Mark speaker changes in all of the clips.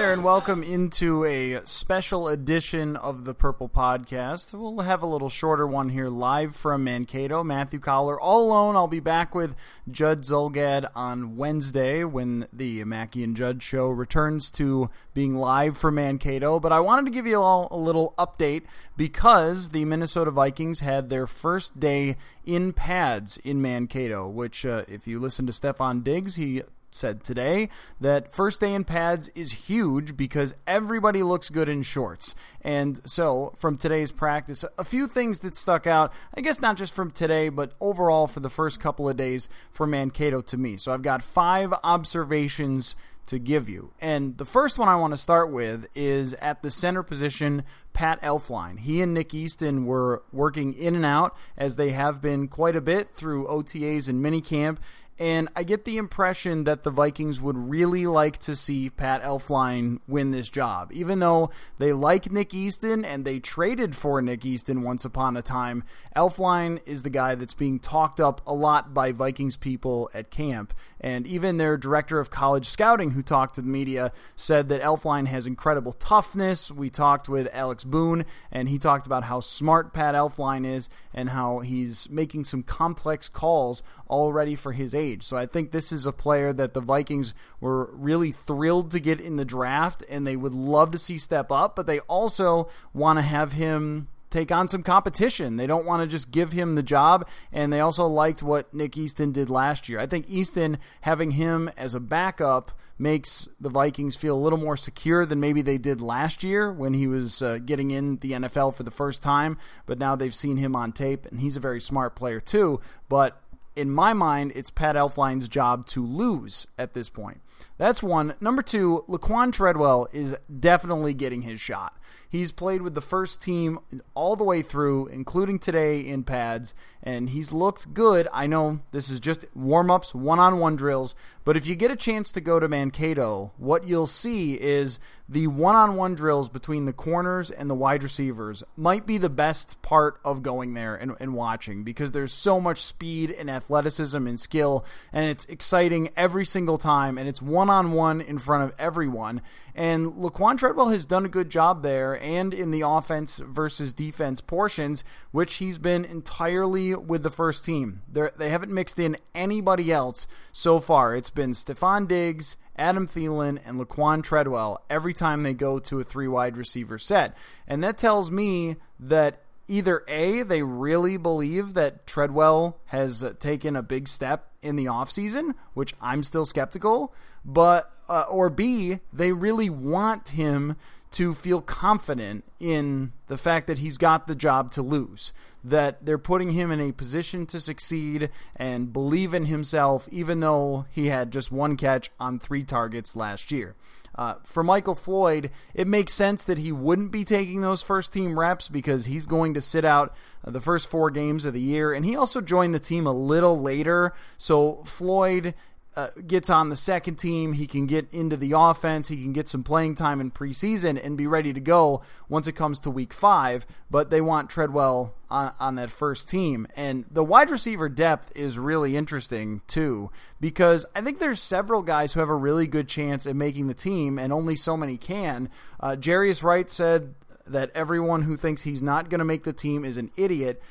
Speaker 1: There, and welcome into a special edition of the Purple Podcast. We'll have a little shorter one here live from Mankato. Matthew Coller all alone. I'll be back with Judd Zulgad on Wednesday when the Mackey and Judd show returns to being live from Mankato. But I wanted to give you all a little update because the Minnesota Vikings had their first day in pads in Mankato, which, uh, if you listen to Stefon Diggs, he said today that first day in pads is huge because everybody looks good in shorts. And so, from today's practice, a few things that stuck out, I guess not just from today, but overall for the first couple of days for Mankato to me. So, I've got five observations to give you. And the first one I want to start with is at the center position, Pat Elflein. He and Nick Easton were working in and out as they have been quite a bit through OTAs and minicamp. And I get the impression that the Vikings would really like to see Pat Elflein win this job. Even though they like Nick Easton and they traded for Nick Easton once upon a time, Elflein is the guy that's being talked up a lot by Vikings people at camp. And even their director of college scouting, who talked to the media, said that Elflein has incredible toughness. We talked with Alex Boone, and he talked about how smart Pat Elflein is and how he's making some complex calls already for his age. So I think this is a player that the Vikings were really thrilled to get in the draft, and they would love to see step up, but they also want to have him take on some competition. They don't want to just give him the job, and they also liked what Nick Easton did last year. I think Easton having him as a backup makes the Vikings feel a little more secure than maybe they did last year when he was uh, getting in the NFL for the first time. But now they've seen him on tape, and he's a very smart player too. But in my mind, it's Pat Elflein's job to lose at this point. That's one. Number two, Laquon Treadwell is definitely getting his shot. He's played with the first team all the way through, including today in pads, and he's looked good. I know this is just warm ups, one on one drills, but if you get a chance to go to Mankato, what you'll see is the one on one drills between the corners and the wide receivers might be the best part of going there and, and watching because there's so much speed and athleticism and skill, and it's exciting every single time, and it's one on one in front of everyone. And Laquon Treadwell has done a good job there and in the offense versus defense portions, which he's been entirely with the first team. They're, they have not mixed in anybody else so far. It's been Stefon Diggs, Adam Thielen, and Laquon Treadwell every time they go to a three wide receiver set. And that tells me that either A, they really believe that Treadwell has taken a big step in the offseason, which I'm still skeptical, but uh, or B, they really want him to feel confident in the fact that he's got the job to lose, that they're putting him in a position to succeed and believe in himself, even though he had just one catch on three targets last year. Uh, for Michael Floyd, it makes sense that he wouldn't be taking those first team reps because he's going to sit out uh, the first four games of the year, and he also joined the team a little later. So Floyd uh, gets on the second team, he can get into the offense, he can get some playing time in preseason and be ready to go once it comes to week five. But they want Treadwell on, on that first team. And the wide receiver depth is really interesting, too, because I think there's several guys who have a really good chance at making the team, and only so many can. Uh, Jarius Wright said that everyone who thinks he's not going to make the team is an idiot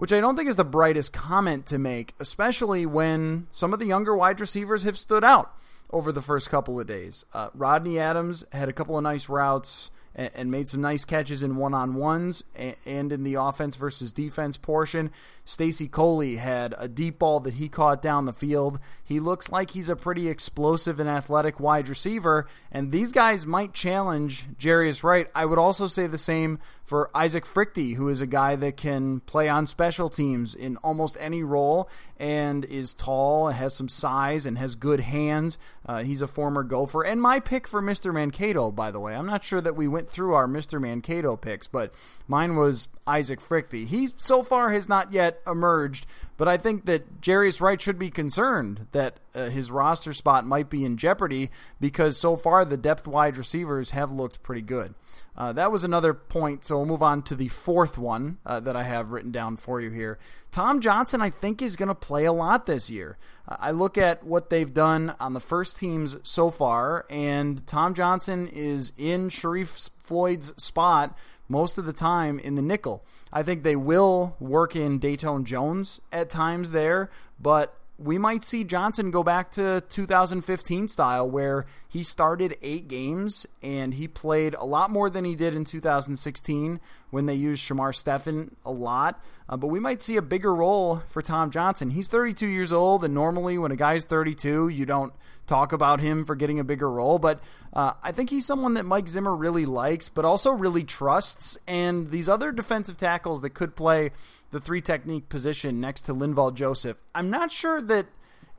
Speaker 1: which I don't think is the brightest comment to make, especially when some of the younger wide receivers have stood out over the first couple of days. Uh, Rodney Adams had a couple of nice routes and, and made some nice catches in one on ones and, in the offense versus defense portion. Stacy Coley had a deep ball that he caught down the field. He looks like he's a pretty explosive and athletic wide receiver, and these guys might challenge Jarius Wright. I would also say the same for Isaac Fruechte, who is a guy that can play on special teams in almost any role and is tall, has some size, and has good hands. Uh, he's a former Gopher. And my pick for Mr. Mankato, by the way. I'm not sure that we went through our Mr. Mankato picks, but mine was Isaac Fruechte. He so far has not yet emerged, but I think that Jarius Wright should be concerned that uh, his roster spot might be in jeopardy because so far the depth wide receivers have looked pretty good. Uh, that was another point, so we'll move on to the fourth one uh, that I have written down for you here. Tom Johnson, I think, is going to play a lot this year. I look at what they've done on the first teams so far, and Tom Johnson is in Sharrif Floyd's spot most of the time in the nickel. I think they will work in Datone Jones at times there, but we might see Johnson go back to 2015 style where he started eight games and he played a lot more than he did in 2016 when they use Shamar Stephen a lot. Uh, but we might see a bigger role for Tom Johnson. He's 32 years old, and normally when a guy's 32, you don't talk about him for getting a bigger role. But uh, I think he's someone that Mike Zimmer really likes, but also really trusts. And these other defensive tackles that could play the three technique position next to Linval Joseph, I'm not sure that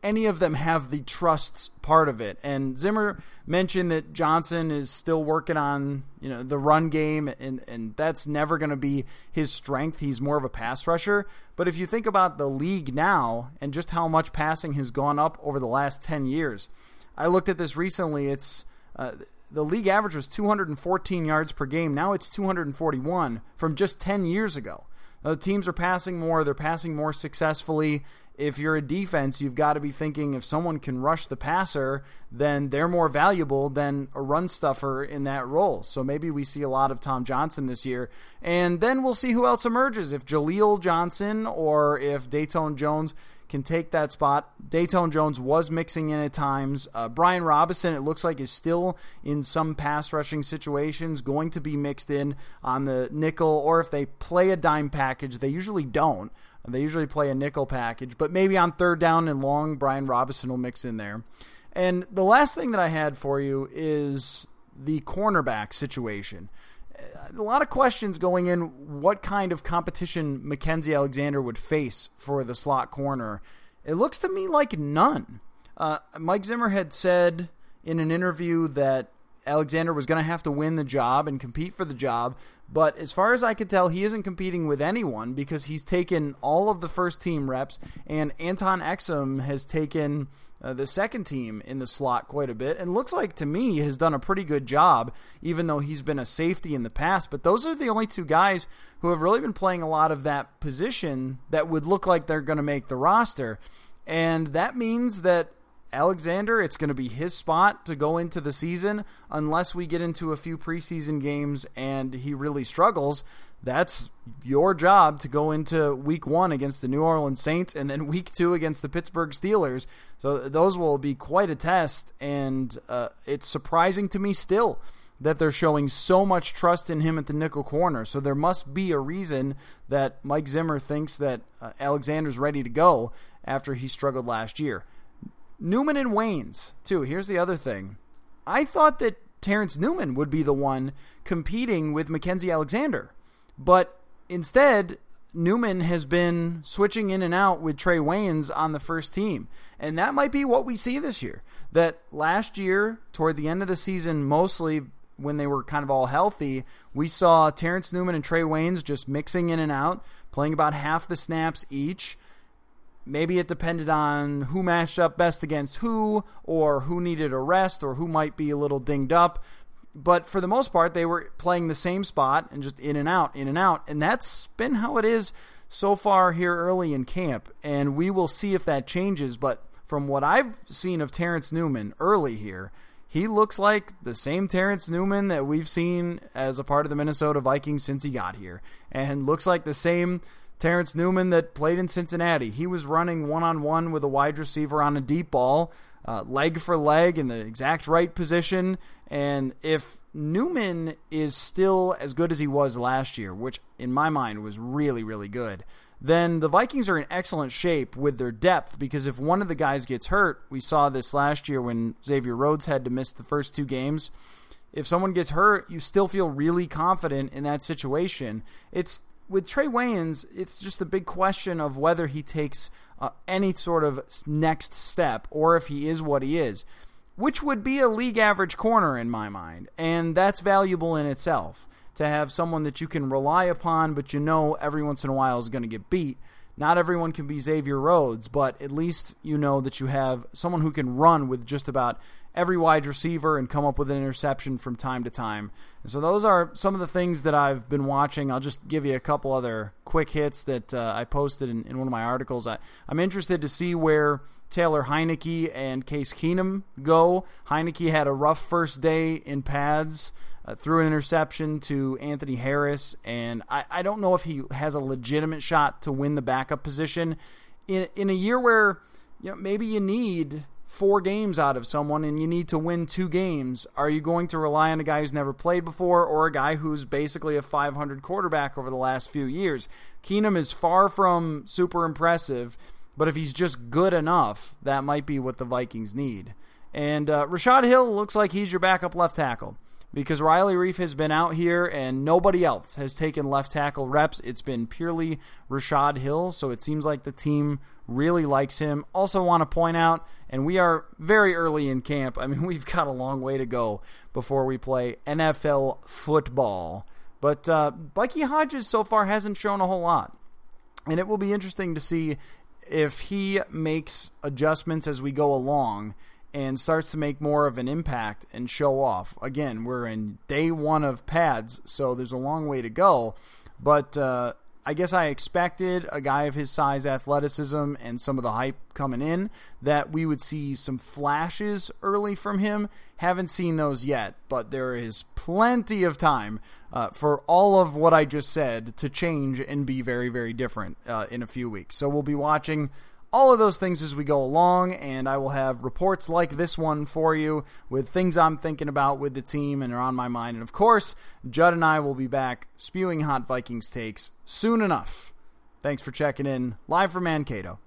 Speaker 1: any of them have the trusts part of it. And Zimmer mentioned that Johnson is still working on, you know, the run game and and that's never going to be his strength. He's more of a pass rusher. But if you think about the league now and just how much passing has gone up over the last 10 years. I looked at this recently. It's uh, the league average was 214 yards per game. Now it's 241 from just 10 years ago. The teams are passing more, they're passing more successfully if you're a defense, you've got to be thinking if someone can rush the passer, then they're more valuable than a run stuffer in that role. So maybe we see a lot of Tom Johnson this year. And then we'll see who else emerges. If Jaleel Johnson or if Datone Jones can take that spot. Datone Jones was mixing in at times. Uh, Brian Robison, it looks like, is still in some pass rushing situations going to be mixed in on the nickel, or if they play a dime package, they usually don't. They usually play a nickel package, but maybe on third down and long, Brian Robison will mix in there. And the last thing that I had for you is the cornerback situation. A lot of questions going in what kind of competition Mackensie Alexander would face for the slot corner. It looks to me like none. Uh, Mike Zimmer had said in an interview that Alexander was going to have to win the job and compete for the job. But as far as I could tell, he isn't competing with anyone because he's taken all of the first team reps, and Anton Exum has taken uh, the second team in the slot quite a bit, and looks like to me has done a pretty good job, even though he's been a safety in the past. But those are the only two guys who have really been playing a lot of that position that would look like they're going to make the roster. And that means that Alexander, it's going to be his spot to go into the season unless we get into a few preseason games and he really struggles. That's your job to go into week one against the New Orleans Saints and then week two against the Pittsburgh Steelers. So those will be quite a test, and uh, it's surprising to me still that they're showing so much trust in him at the nickel corner. So there must be a reason that Mike Zimmer thinks that uh, Alexander's ready to go after he struggled last year. Newman and Waynes, too. Here's the other thing. I thought that Terrence Newman would be the one competing with Mackensie Alexander. But instead, Newman has been switching in and out with Trae Waynes on the first team. And that might be what we see this year. That last year, toward the end of the season, mostly when they were kind of all healthy, we saw Terrence Newman and Trae Waynes just mixing in and out, playing about half the snaps each maybe it depended on who matched up best against who, or who needed a rest, or who might be a little dinged up. But for the most part, they were playing the same spot and just in and out, in and out. And that's been how it is so far here early in camp. And we will see if that changes. But from what I've seen of Terrence Newman early here, he looks like the same Terrence Newman that we've seen as a part of the Minnesota Vikings since he got here, and looks like the same Terrence Newman that played in Cincinnati. He was running one on one with a wide receiver on a deep ball, uh, leg for leg in the exact right position. And if Newman is still as good as he was last year, which in my mind was really, really good, then the Vikings are in excellent shape with their depth because if one of the guys gets hurt, we saw this last year when Xavier Rhodes had to miss the first two games. If someone gets hurt, you still feel really confident in that situation. It's with Trae Waynes, it's just a big question of whether he takes uh, any sort of next step or if he is what he is, which would be a league average corner in my mind, and that's valuable in itself to have someone that you can rely upon, but you know every once in a while is going to get beat. Not everyone can be Xavier Rhodes, but at least you know that you have someone who can run with just about every wide receiver and come up with an interception from time to time. And so those are some of the things that I've been watching. I'll just give you a couple other quick hits that uh, I posted in, in, one of my articles. I, I'm interested to see where Taylor Heinicke and Case Keenum go. Heinicke had a rough first day in pads uh, threw an interception to Anthony Harris, and I, I don't know if he has a legitimate shot to win the backup position in in a year where you know maybe you need four games out of someone and you need to win two games. Are you going to rely on a guy who's never played before or a guy who's basically a 500 quarterback over the last few years? Keenum is far from super impressive, but if he's just good enough, that might be what the Vikings need. And uh, Rashod Hill looks like he's your backup left tackle because Riley Reiff has been out here and nobody else has taken left tackle reps. It's been purely Rashod Hill, so it seems like the team really likes him. Also, want to point out, and we are very early in camp. I mean, we've got a long way to go before we play NFL football. But uh, Bucky Hodges so far hasn't shown a whole lot. And it will be interesting to see if he makes adjustments as we go along and starts to make more of an impact and show off. Again, we're in day one of pads, so there's a long way to go. But uh, I guess I expected a guy of his size, athleticism, and some of the hype coming in that we would see some flashes early from him. Haven't seen those yet, but there is plenty of time uh, for all of what I just said to change and be very, very different uh, in a few weeks. So we'll be watching all of those things as we go along, and I will have reports like this one for you with things I'm thinking about with the team and are on my mind. And of course, Judd and I will be back spewing hot Vikings takes soon enough. Thanks for checking in. Live from Mankato.